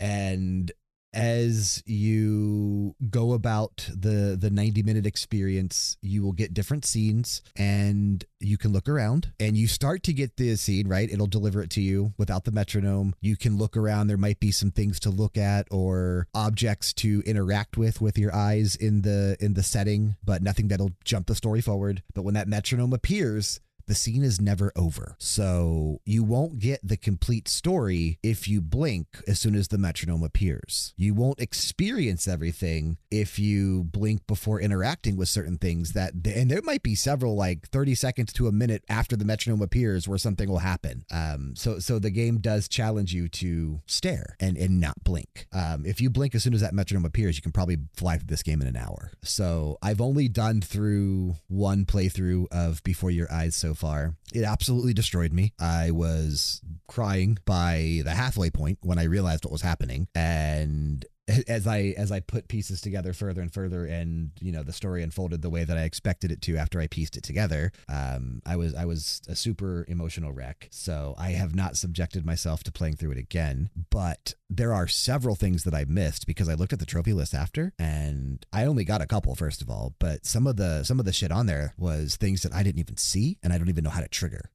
And as you go about the the 90 minute experience you will get different scenes and you can look around and you start to get the scene right? It'll deliver it to you without the metronome. You can look around. There might be some things to look at or objects to interact with with your eyes in the in the setting but nothing that'll jump the story forward. But when that metronome appears the scene is never over. So you won't get the complete story if you blink as soon as the metronome appears. You won't experience everything if you blink before interacting with certain things that and there might be several like 30 seconds to a minute after the metronome appears where something will happen. Um so so the game does challenge you to stare and and not blink. Um if you blink as soon as that metronome appears, you can probably fly through this game in an hour. So I've only done through one playthrough of Before Your Eyes so far. It absolutely destroyed me. I was crying by the halfway point when I realized what was happening and as I as I put pieces together further and further and you know the story unfolded the way that I expected it to after I pieced it together um I was I was a super emotional wreck. So I have not subjected myself to playing through it again but there are several things that I missed because I looked at the trophy list after and I only got a couple first of all but some of the some of the shit on there was things that I didn't even see and I don't even know how to trigger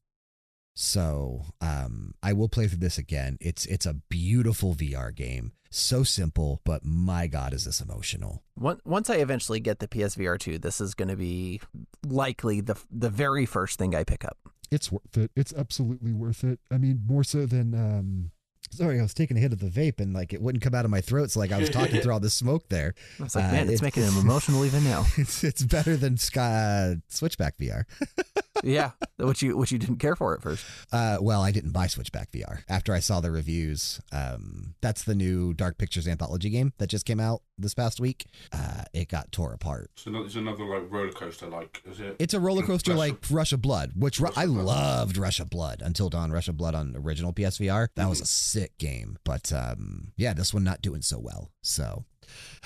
so um, I will play through this again. It's it's a beautiful VR game, so simple, but my god, is this emotional? Once once I eventually get the PSVR 2, this is going to be likely the the very first thing I pick up. It's worth it. It's absolutely worth it. I mean, more so than um, Sorry, I was taking a hit of the vape and like it wouldn't come out of my throat, so like I was talking through all the smoke there. I was like, Uh, man, it's it- making him emotional even now. It's it's better than Sky uh, Switchback VR. yeah, which you which you didn't care for at first. Uh, well, I didn't buy Switchback VR after I saw the reviews. Um, that's the new Dark Pictures anthology game that just came out this past week. Uh, it got tore apart. So it's another like roller coaster, like is it? It's a roller coaster Rush like of- Rush of Blood, which Rush I Blood. loved Rush of Blood until Dawn Rush of Blood on original PSVR. That was a sick game. But um, yeah, this one not doing so well. So.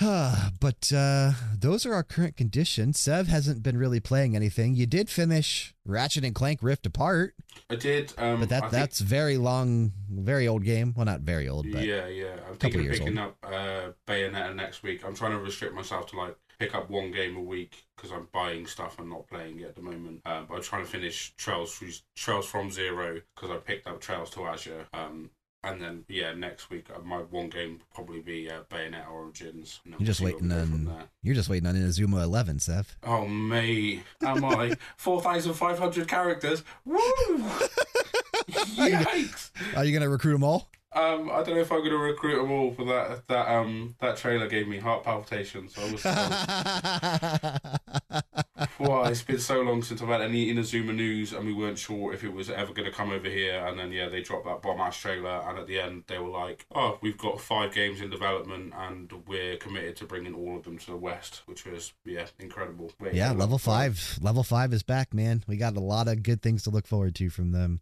but uh, those are our current conditions. Sev hasn't been really playing anything. You did finish Ratchet and Clank Rift Apart, I did, um, but I that think- that's very long, very old game. Well, not very old, but yeah, yeah. I'm thinking of picking up uh, Bayonetta next week. I'm trying to restrict myself to like pick up one game a week because I'm buying stuff and not playing it at the moment. Um, but I'm trying to finish Trails Trails from Zero because I picked up Trails to Azure. Um, and then yeah, next week uh, my one game will probably be uh, Bayonetta Origins. You're just waiting where we go on. You're just waiting on Inazuma Eleven, Sev. Oh mate, am I? Four thousand five hundred characters. Woo! Yikes! Are you gonna recruit them all? Um, I don't know if I'm gonna recruit them all for that. That um, that trailer gave me heart palpitations. Was, I was wow, it's been so long since I've had any Inazuma news, and we weren't sure if it was ever gonna come over here. And then yeah, they dropped that bomb ass trailer, and at the end they were like, "Oh, we've got five games in development, and we're committed to bringing all of them to the West," which was yeah, incredible. Wait, Yeah, level five. Level five is back, man. We got a lot of good things to look forward to from them.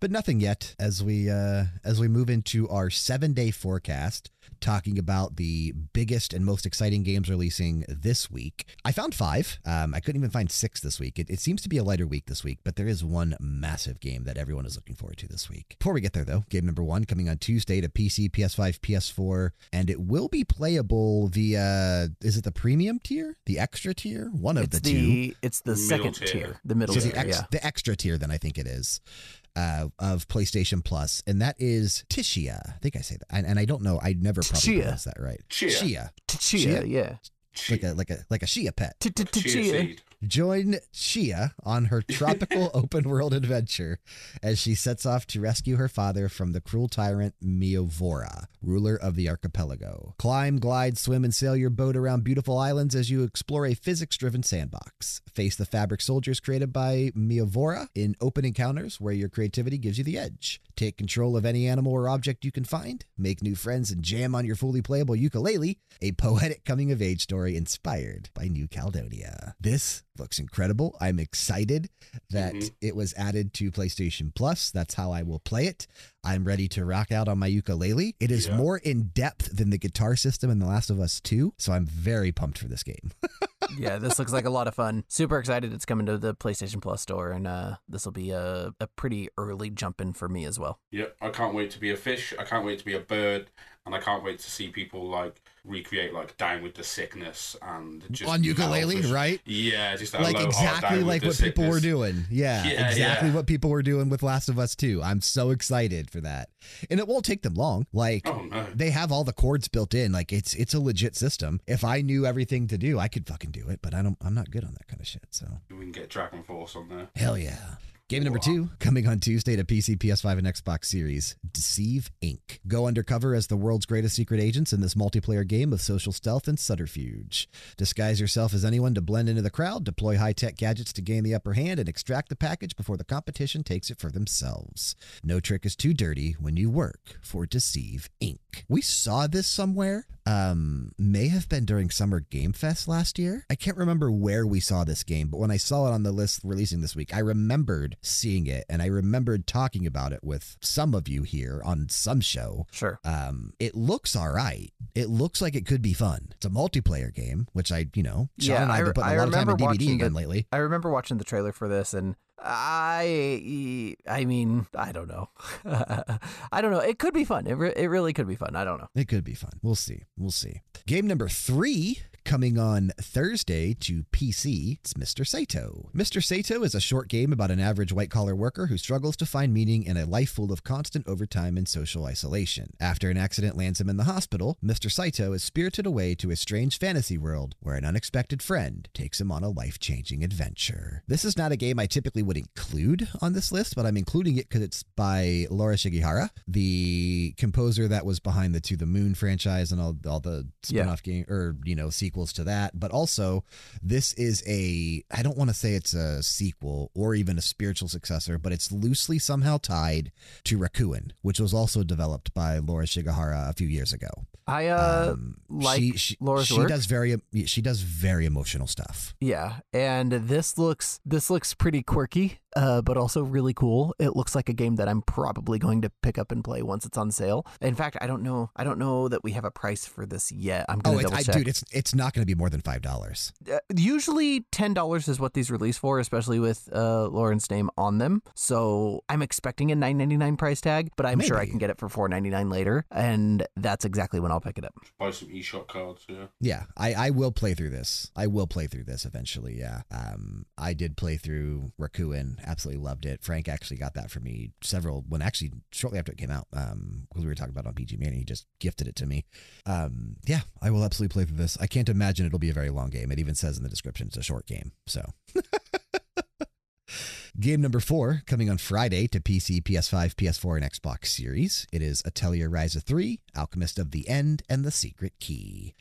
But nothing yet as we uh as we move into our seven day forecast, talking about the biggest and most exciting games releasing this week. I found five. Um, I couldn't even find six this week. It, it seems to be a lighter week this week, but there is one massive game that everyone is looking forward to this week. Before we get there, though, game number one coming on Tuesday to PC, PS5, PS4, and it will be playable via is it the premium tier, the extra tier, one of It's the two. it's the Middle second tier. tier, the middle So tier. the, ex- yeah. the extra tier, then I think it is, uh, of PlayStation Plus, and that is Tishia. I think I say that, and, and I don't know. I never probably Chia. pronounce that right. Chia. Chia, Chia, Chia? yeah. like a like a like a Chia pet. Chia Chia. seed. Join Shia on her tropical open world adventure as she sets off to rescue her father from the cruel tyrant Meavora, ruler of the archipelago. Climb, glide, swim, and sail your boat around beautiful islands as you explore a physics driven sandbox. Face the fabric soldiers created by Meavora in open encounters where your creativity gives you the edge. Take control of any animal or object you can find, make new friends, and jam on your fully playable ukulele, a poetic coming of age story inspired by New Caledonia. This looks incredible. I'm excited that Mhm. it was added to PlayStation Plus. That's how I will play it. I'm ready to rock out on my ukulele. It is Yeah. more in depth than the guitar system in The Last of Us 2, so I'm very pumped for this game. yeah, this looks like a lot of fun. Super excited it's coming to the PlayStation Plus store, and uh, this will be a, a pretty early jump in for me as well. Yep, I can't wait to be a fish. I can't wait to be a bird, and I can't wait to see people like recreate like "Down with the Sickness" and just on ukulele, Alpha- right? Yeah, just like oh, exactly like what people were doing. Yeah, Yeah, exactly yeah. what people were doing with Last of Us 2. I'm so excited for that. And it won't take them long. Like Oh no! they have all the chords built in. Like it's it's a legit system. If I knew everything to do, I could fucking do it, but I don't I'm not good on that kind of shit. So We can get Dragon Force on there. Hell yeah. Game number two, coming on Tuesday to PC, PS5, and Xbox Series Deceive Inc. Go undercover as the world's greatest secret agents in this multiplayer game of social stealth and subterfuge. Disguise yourself as anyone to blend into the crowd, deploy high tech gadgets to gain the upper hand, and extract the package before the competition takes it for themselves. No trick is too dirty when you work for Deceive Inc. We saw this somewhere. Um, may have been during Summer Game Fest last year. I can't remember where we saw this game, but when I saw it on the list releasing this week, I remembered seeing it and I remembered talking about it with some of you here on some show. Sure. Um, it looks all right. It looks like it could be fun. It's a multiplayer game, which I, you know, Sean Yeah, and I, have been putting I a lot of time in DBD again lately. I remember watching the trailer for this, and I, I mean, I don't know. I don't know. It could be fun. It, re- it really could be fun. I don't know. It could be fun. We'll see. We'll see. Game number three coming on Thursday to PC. It's Mr. Sato. Mr. Sato is a short game about an average white collar worker who struggles to find meaning in a life full of constant overtime and social isolation. After an accident lands him in the hospital, Mr. Sato is spirited away to a strange fantasy world where an unexpected friend takes him on a life changing adventure. This is not a game I typically would include on this list, but I'm including it because it's by Laura Shigihara, the composer that was behind the To the Moon franchise and all, all the Yeah. spin-off game or you know sequels to that. But also, this is a I don't want to say it's a sequel or even a spiritual successor, but it's loosely somehow tied to Rakuen, which was also developed by Laura Shigihara a few years ago. I uh, Um, like she, she, Laura's she work. does very she does very emotional stuff. Yeah, and this looks this looks pretty quirky. Uh, but also really cool. It looks like a game that I'm probably going to pick up and play once it's on sale. In fact, I don't know. I don't know that we have a price for this yet. I'm Oh, gonna it's, double I, check. dude, it's it's not going to be more than five dollars. Uh, usually ten dollars is what these release for, especially with uh, Lauren's name on them. So I'm expecting a nine ninety nine price tag, but I'm sure I can get it for four ninety nine later, and that's exactly when I'll pick it up. Buy some eShop cards. Yeah. Yeah, I, I will play through this. I will play through this eventually. Yeah. Um, I did play through Rakuen. Absolutely loved it. Frank actually got that for me several when actually shortly after it came out. Um, because we were talking about on PG Mania, he just gifted it to me. Um, yeah, I will absolutely play through this. I can't imagine it'll be a very long game. It even says in the description it's a short game. So. Game number four coming on Friday to PC, PS5, PS4, and Xbox Series. It is Atelier Ryza 3, Alchemist of the End, and the Secret Key.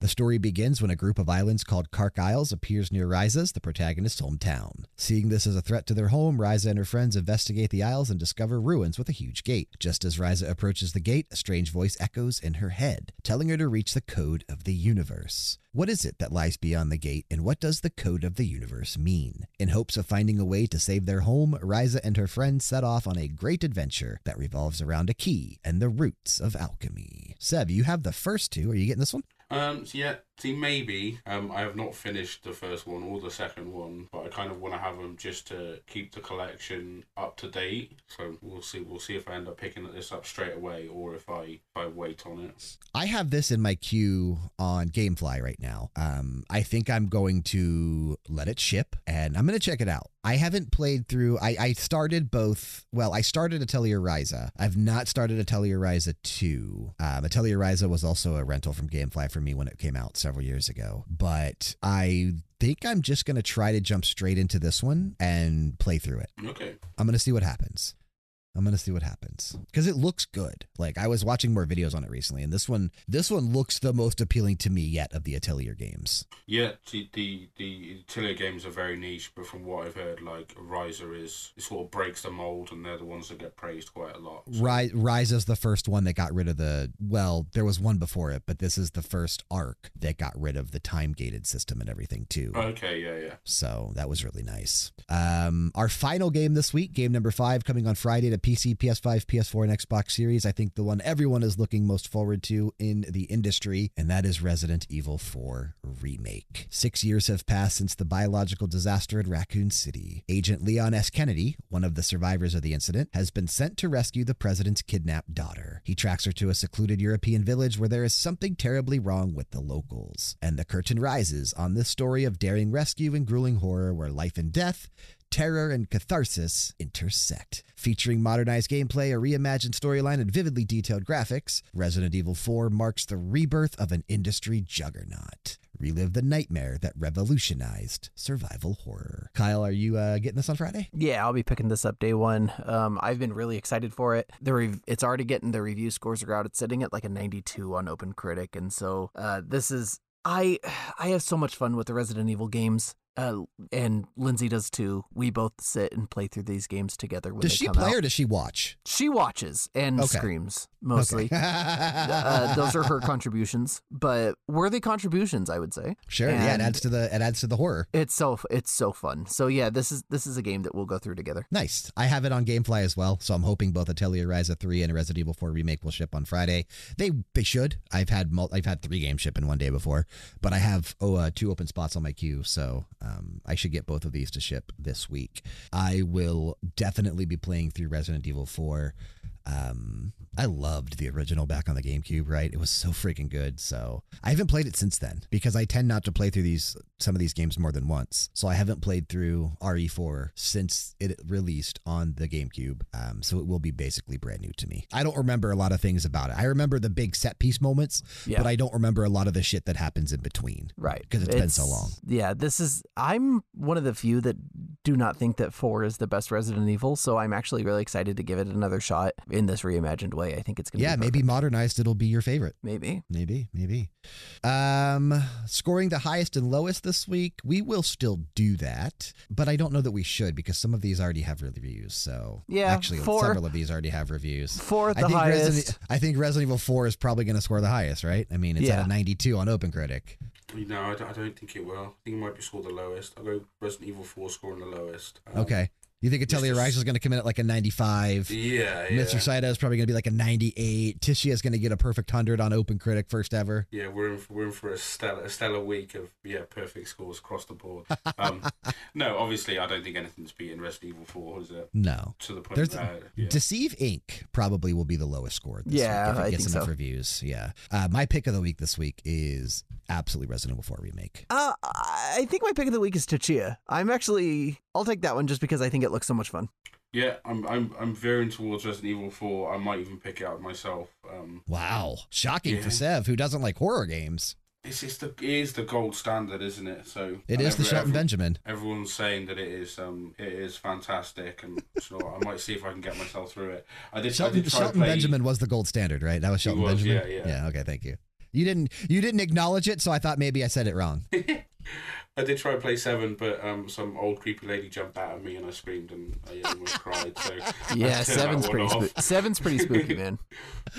The story begins when a group of islands called Kark Isles appears near Ryza's, the protagonist's hometown. Seeing this as a threat to their home, Ryza and her friends investigate the isles and discover ruins with a huge gate. Just as Ryza approaches the gate, a strange voice echoes in her head, telling her to reach the code of the universe. What is it that lies beyond the gate, and what does the code of the universe mean? In hopes of finding a way to save their home, Ryza and her friends set off on a great adventure that revolves around a key and the roots of alchemy. Sev, you have the first two. Are you getting this one? Um. So yeah. See, maybe. Um. I have not finished the first one or the second one, but I kind of want to have them just to keep the collection up to date. So we'll see. We'll see if I end up picking this up straight away or if I if I wait on it. I have this in my queue on GameFly right now. Um, I think I'm going to let it ship and I'm going to check it out. I haven't played through. I, I started both. Well, I started Atelier Ryza. I've not started Atelier Ryza 2. Um, Atelier Ryza was also a rental from Gamefly for me when it came out several years ago. But I think I'm just going to try to jump straight into this one and play through it. Okay. I'm going to see what happens. I'm going to see what happens because it looks good. Like I was watching more videos on it recently and this one this one looks the most appealing to me yet of the Atelier games. Yeah, the the the Atelier games are very niche, but from what I've heard, like Ryza is it sort of breaks the mold, and they're the ones that get praised quite a lot. So- Ryza, Ryza is the first one that got rid of the well, there was one before it, but this is the first arc that got rid of the time gated system and everything too. Okay, yeah, yeah. So that was really nice. Um, our final game this week, game number five, coming on Friday to PC, PS5, PS4, and Xbox Series. I think the one everyone is looking most forward to in the industry, and that is Resident Evil 4 Remake. Six years have passed since the biological disaster at Raccoon City. Agent Leon S. Kennedy, one of the survivors of the incident, has been sent to rescue the president's kidnapped daughter. He tracks her to a secluded European village where there is something terribly wrong with the locals. And the curtain rises on this story of daring rescue and grueling horror where life and death, terror and catharsis intersect. Featuring modernized gameplay, a reimagined storyline, and vividly detailed graphics, Resident Evil 4 marks the rebirth of an industry juggernaut. Relive the nightmare that revolutionized survival horror. Kyle, are you uh, getting this on Friday? Yeah, I'll be picking this up day one. Um, I've been really excited for it. The rev- it's already getting the review scores are out. It's sitting at like a 92 on Open Critic, and so uh, this is I I have so much fun with the Resident Evil games. Uh, and Lindsay does too. We both sit and play through these games together when Does she play out. or does she watch? She watches and Okay. screams mostly. Okay. uh, those are her contributions, but worthy contributions, I would say. sure. yeah, it adds to the it adds to the horror. It's so it's so fun. So yeah, this is this is a game that we'll go through together. Nice. I have it on GameFly as well, so I'm hoping both Atelier Ryza 3 and Resident Evil 4 remake will ship on Friday. They they should. I've had mul- I've had three games ship in one day before, but I have oh uh, two open spots on my queue, so um, I should get both of these to ship this week. I will definitely be playing through Resident Evil 4. Um, I loved the original back on the GameCube, right? It was so freaking good. So I haven't played it since then because I tend not to play through these some of these games more than once. So I haven't played through RE4 since it released on the GameCube. Um, so it will be basically brand new to me. I don't remember a lot of things about it. I remember the big set piece moments, Yeah. but I don't remember a lot of the shit that happens in between. Right. 'Cause it's been so long. Yeah, this is I'm one of the few that do not think that 4 is the best Resident Evil, so I'm actually really excited to give it another shot in this reimagined way. I think it's going to Yeah, be maybe modernized it'll be your favorite. maybe. Maybe, maybe. Um, scoring the highest and lowest this week, we will still do that, but I don't know that we should because some of these already have reviews. So Yeah, actually, four- several of these already have reviews. 4 at I the think highest. Resident, I think Resident Evil 4 is probably going to score the highest, right? I mean, it's at a 92 on OpenCritic. No, I don't, I don't think it will. I think it might be scored the lowest. I'll go Resident Evil 4 scoring the lowest. Um, Okay. You think Atelier Mr. Rise is going to come in at like a 95? Yeah, yeah. Mr. Saito is probably going to be like a 98. Tishia is going to get a perfect 100 on Open Critic first ever. Yeah, we're in for, we're in for a stellar, a stellar week of yeah perfect scores across the board. Um, no, obviously I don't think anything's beating Resident Evil Four, is it? No. To the point There's that yeah. Deceive Inc. probably will be the lowest score. This Yeah, week if it I gets think enough so. reviews. Yeah. Uh, my pick of the week this week is absolutely Resident Evil 4 remake. Uh, I think my pick of the week is Tachia. I'm actually, I'll take that one just because I think it looks so much fun. yeah, I'm I'm I'm veering towards Resident Evil Four. I might even pick it out myself. Um, Wow, shocking for Sev, who doesn't like horror games. it's just the it is the gold standard, isn't it? So it is and is the every- Shelton every- Benjamin. Everyone's saying that it is um it is fantastic, and so I might see if I can get myself through it. I did. I did try Shelton play, Benjamin was the gold standard, right? That was Shelton was, Benjamin. yeah, yeah. Okay, thank you. You didn't you didn't acknowledge it, so I thought maybe I said it wrong. I did try to play seven, but um, some old creepy lady jumped out at me and I screamed and I almost cried. So Yeah, seven's pretty off. spoo- seven's pretty spooky, man.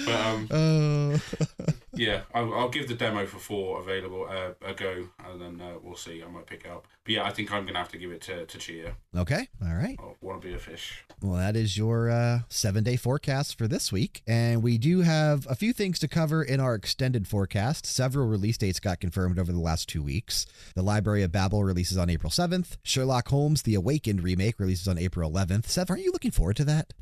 But um, Oh, yeah, I'll, I'll give the demo for four available uh, a go, and then uh, we'll see. I might pick it up. But yeah, I think I'm gonna have to give it to to Chia. okay, all right. I want to be a fish. Well, that is your uh, seven day forecast for this week. And we do have a few things to cover in our extended forecast. Several release dates got confirmed over the last two weeks. The Library of Babel releases on April 7th. Sherlock Holmes, The Awakened remake, releases on April 11th. Sev, aren't you looking forward to that?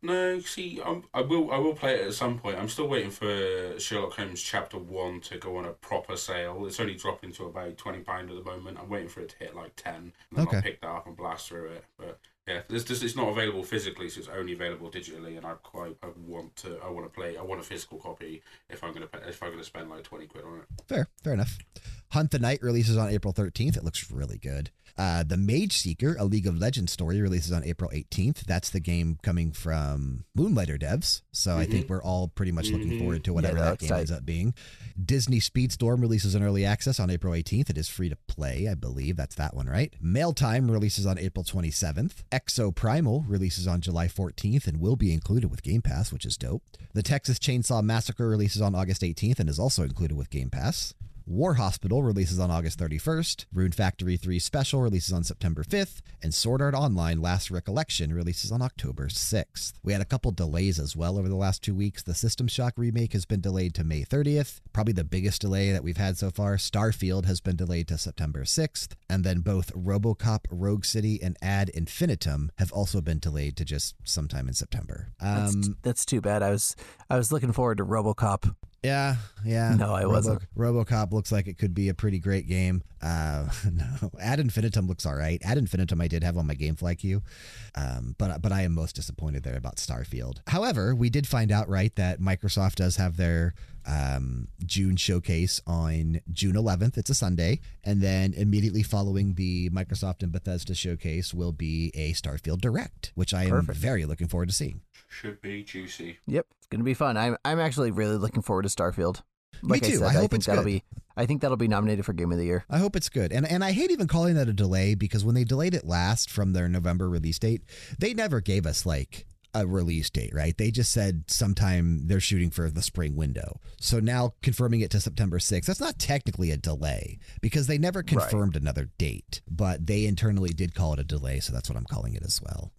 No, see, I'm, I will I will play it at some point. I'm still waiting for Sherlock Holmes Chapter One to go on a proper sale. It's only dropping to about twenty pound at the moment. I'm waiting for it to hit like ten, and then Okay. I'll pick that up and blast through it. But yeah, this, this it's not available physically, so it's only available digitally. And I quite I want to I want to play I want a physical copy if I'm gonna if I'm gonna spend like twenty quid on it. Fair, fair enough. Hunt the Night releases on April 13th. It looks really good. Uh, the Mage Seeker, a League of Legends story, releases on April 18th. That's the game coming from Moonlighter devs. So I think we're all pretty much looking Mhm. forward to whatever that that game tight. ends up being. Disney Speedstorm releases an early access on April 18th. It is free to play, I believe. That's that one, right? Mail Time releases on April 27th. Exo Primal releases on July 14th and will be included with Game Pass, which is dope. The Texas Chainsaw Massacre releases on August 18th and is also included with Game Pass. War Hospital releases on August 31st. Rune Factory 3 Special releases on September 5th. And Sword Art Online Last Recollection releases on October 6th. We had a couple delays as well over the last two weeks. The System Shock remake has been delayed to May 30th. Probably the biggest delay that we've had so far. Starfield has been delayed to September 6th. And then both Robocop Rogue City and Ad Infinitum have also been delayed to just sometime in September. That's, Um, that's too bad. I was I was looking forward to RoboCop. Yeah, yeah. No, I wasn't. RoboCop looks like it could be a pretty great game. Uh, no, Ad Infinitum looks all right. Ad Infinitum I did have on my GameFly queue, um, but but I am most disappointed there about Starfield. However, we did find out right that Microsoft does have their um, June showcase on June 11th. It's a Sunday, and then immediately following the Microsoft and Bethesda showcase will be a Starfield Direct, which I am Perfect. very looking forward to seeing. Should be juicy. Yep, it's gonna be fun. I'm I'm actually really looking forward to Starfield. Me Like I too. said, I hope think it's that'll good. be I think that'll be nominated for Game of the Year. I hope it's good. And and I hate even calling that a delay because when they delayed it last from their November release date, they never gave us like a release date, right? They just said sometime they're shooting for the spring window. So now confirming it to September 6th, that's not technically a delay because they never confirmed another date, but they internally did call it a delay, so that's what I'm calling it as well.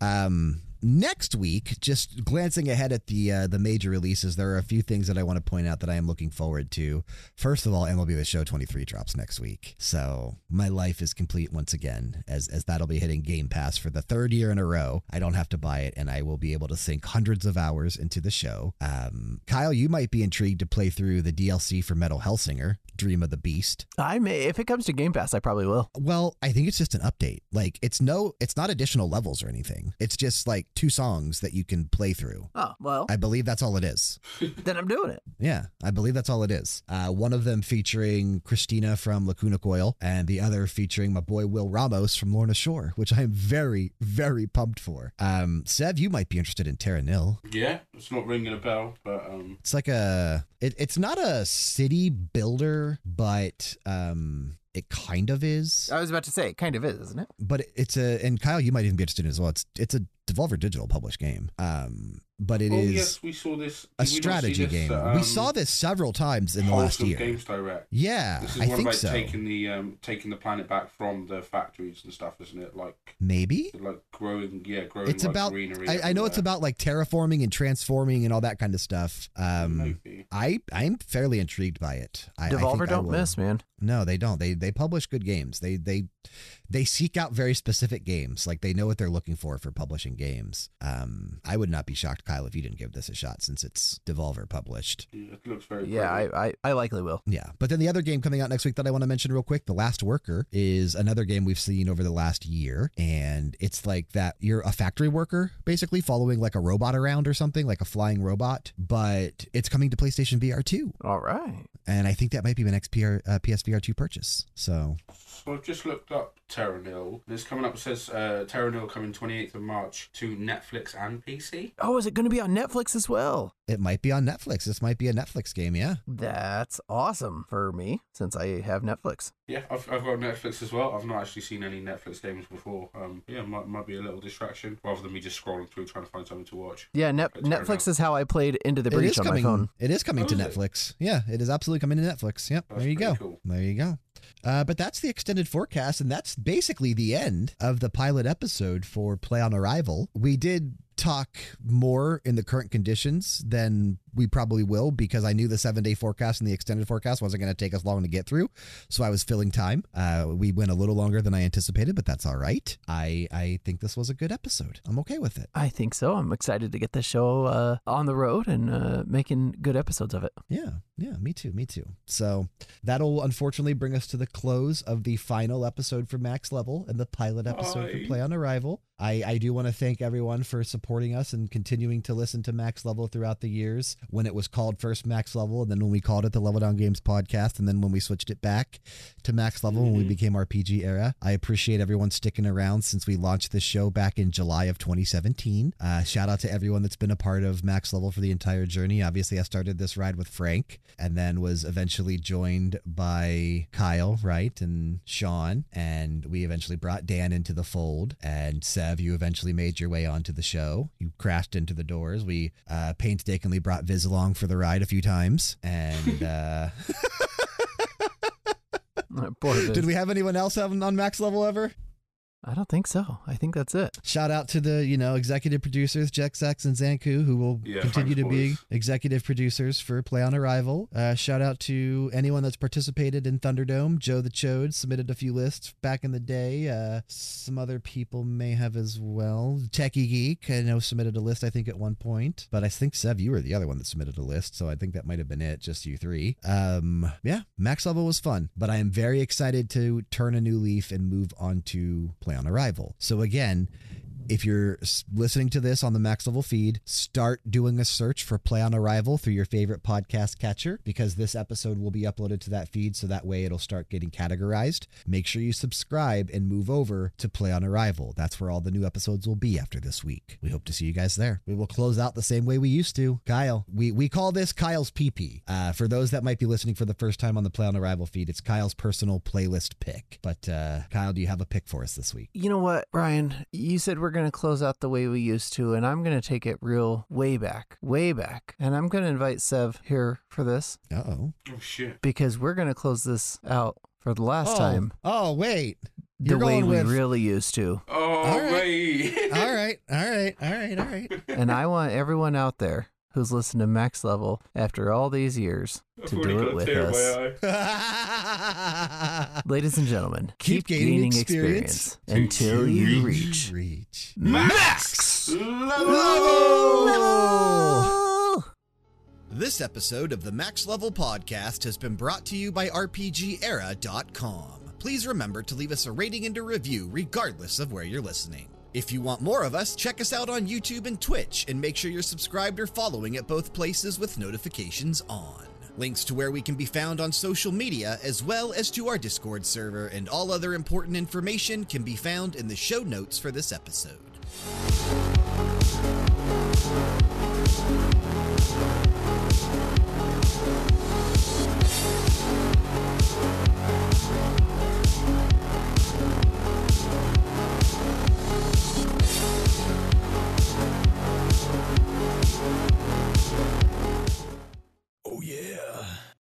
Um, next week, just glancing ahead at the uh, the major releases, there are a few things that I want to point out that I am looking forward to. First of all, MLB The Show 23 drops next week, so my life is complete once again, as as that'll be hitting Game Pass for the third year in a row. I don't have to buy it, and I will be able to sink hundreds of hours into the show. Um, Kyle, you might be intrigued to play through the DLC for Metal Hellsinger, Dream of the Beast. I may if it comes to Game Pass, I probably will. Well, I think it's just an update. Like it's no, it's not additional levels or anything. It's just like two songs that you can play through. Oh well, I believe that's all it is. then I'm doing it. Yeah, I believe that's all it is. Uh, one of them featuring Cristina from Lacuna Coil, and the other featuring my boy Will Ramos from Lorna Shore, which I am very, very pumped for. Um, Sev, you might be interested in Terra Nil. Yeah, it's not ringing a bell, but um, It's like a, it, it's not a city builder, but um, it kind of is. I was about to say, it kind of is, isn't it? but it's a and Kyle, you might even be interested in it as well. It's it's a Devolver Digital published game. Um, but it oh is yes, we saw this. a we strategy this, game. um, we saw this several times in the last year. Games Direct. Yeah, This is I one think about so. taking the um, taking the planet back from the factories and stuff, isn't it? Like Maybe like growing, yeah, growing. it's like, about. greenery I, I know it's about like terraforming and transforming and all that kind of stuff. Um, Maybe. I I'm fairly intrigued by it. I, I think Devolver I don't will- miss, man. No, they don't. They they publish good games. They they they seek out very specific games. Like they know what they're looking for for publishing games. Um, I would not be shocked, Kyle, if you didn't give this a shot since it's Devolver published. Yeah, it looks very. Yeah. I, I, I likely will. Yeah, but then the other game coming out next week that I want to mention real quick, The Last Worker, is another game we've seen over the last year, and it's like that you're a factory worker basically following like a robot around or something, like a flying robot, but it's coming to PlayStation VR 2, All right. and I think that might be my next PR, uh, PSVR 2 purchase. So So I've just looked up Terra Nil. It's coming up. It says uh, Terra Nil coming 28th of March to Netflix and PC. Oh, is it going to be on Netflix as well? it might be on Netflix. This might be a Netflix game, yeah. That's awesome for me since I have Netflix. Yeah, I've, I've got Netflix as well. I've not actually seen any Netflix games before. Um, yeah, might might be a little distraction rather than me just scrolling through trying to find something to watch. Yeah, Net- Netflix is how I played Into the It Breach is on coming. my phone. It is coming Oh, to is it? Netflix. Yeah, it is absolutely coming to Netflix. Yep. That's there you go. cool. There you go. Uh, but that's the extended forecast, and that's basically the end of the pilot episode for Play on Arrival. We did talk more in the current conditions than we probably will because I knew the seven day forecast and the extended forecast wasn't going to take us long to get through. So I was filling time. Uh, we went a little longer than I anticipated, but that's all right. I, I think this was a good episode. I'm okay with it. I think so. I'm excited to get this show uh, on the road and uh, making good episodes of it. Yeah, yeah, me too, me too. So that'll unfortunately bring us to the close of the final episode for Max Level and the pilot episode Aye. for Play on Arrival. I, I do want to thank everyone for supporting us and continuing to listen to Max Level throughout the years when it was called first Max Level and then when we called it the Level Down Games podcast and then when we switched it back to Max Level when we Mhm. became RPG era. I appreciate everyone sticking around since we launched this show back in July of 2017. Uh, shout out to everyone that's been a part of Max Level for the entire journey. Obviously, I started this ride with Frank and then was eventually joined by Kyle, right, and Sean, and we eventually brought Dan into the fold. And Sev, you eventually made your way onto the show. You crashed into the doors. We uh, painstakingly brought Viz along for the ride a few times, and. Uh. Did we have anyone else have on max level ever? I don't think so. I think that's it. Shout out to the, you know, executive producers, Jexak and Xancu, who will Yeah, continue thanks, to be executive producers for Play on Arrival. Uh, shout out to anyone that's participated in Thunderdome. Joe the Chode submitted a few lists back in the day. Uh, some other people may have as well. Techie Geek, I know, submitted a list, I think, at one point. But I think, Sev, you were the other one that submitted a list. So I think that might have been it, just you three. Um, yeah, Max Level was fun. But I am very excited to turn a new leaf and move on to Play on Arrival. So again, if you're listening to this on the Max Level feed, start doing a search for Play on Arrival through your favorite podcast catcher because this episode will be uploaded to that feed so that way it'll start getting categorized. Make sure you subscribe and move over to Play on Arrival. That's where all the new episodes will be after this week. We hope to see you guys there. We will close out the same way we used to. Kyle, we, we call this Kyle's PP. Uh, for those that might be listening for the first time on the Play on Arrival feed, it's Kyle's personal playlist pick. But uh, Kyle, do you have a pick for us this week? You know what, Bryan? You said we're going to close out the way we used to, and I'm going to take it real way back, way back. And I'm going to invite Sev here for this Uh oh. Oh shit! because we're going to close this out for the last oh. time Oh, wait. the You're way going we with- really used to. Oh All right. wait. all right. All right. All right. All right. and I want everyone out there who's listened to Max Level after all these years to do it with us. Ladies and gentlemen, Keep gaining experience until you reach Reach. Max Level. This episode of the Max Level Podcast has been brought to you by RPGera.com. Please remember to leave us a rating and a review regardless of where you're listening. If you want more of us, check us out on YouTube and Twitch, and make sure you're subscribed or following at both places with notifications on. Links to where we can be found on social media, as well as to our Discord server and all other important information, can be found in the show notes for this episode. Yeah.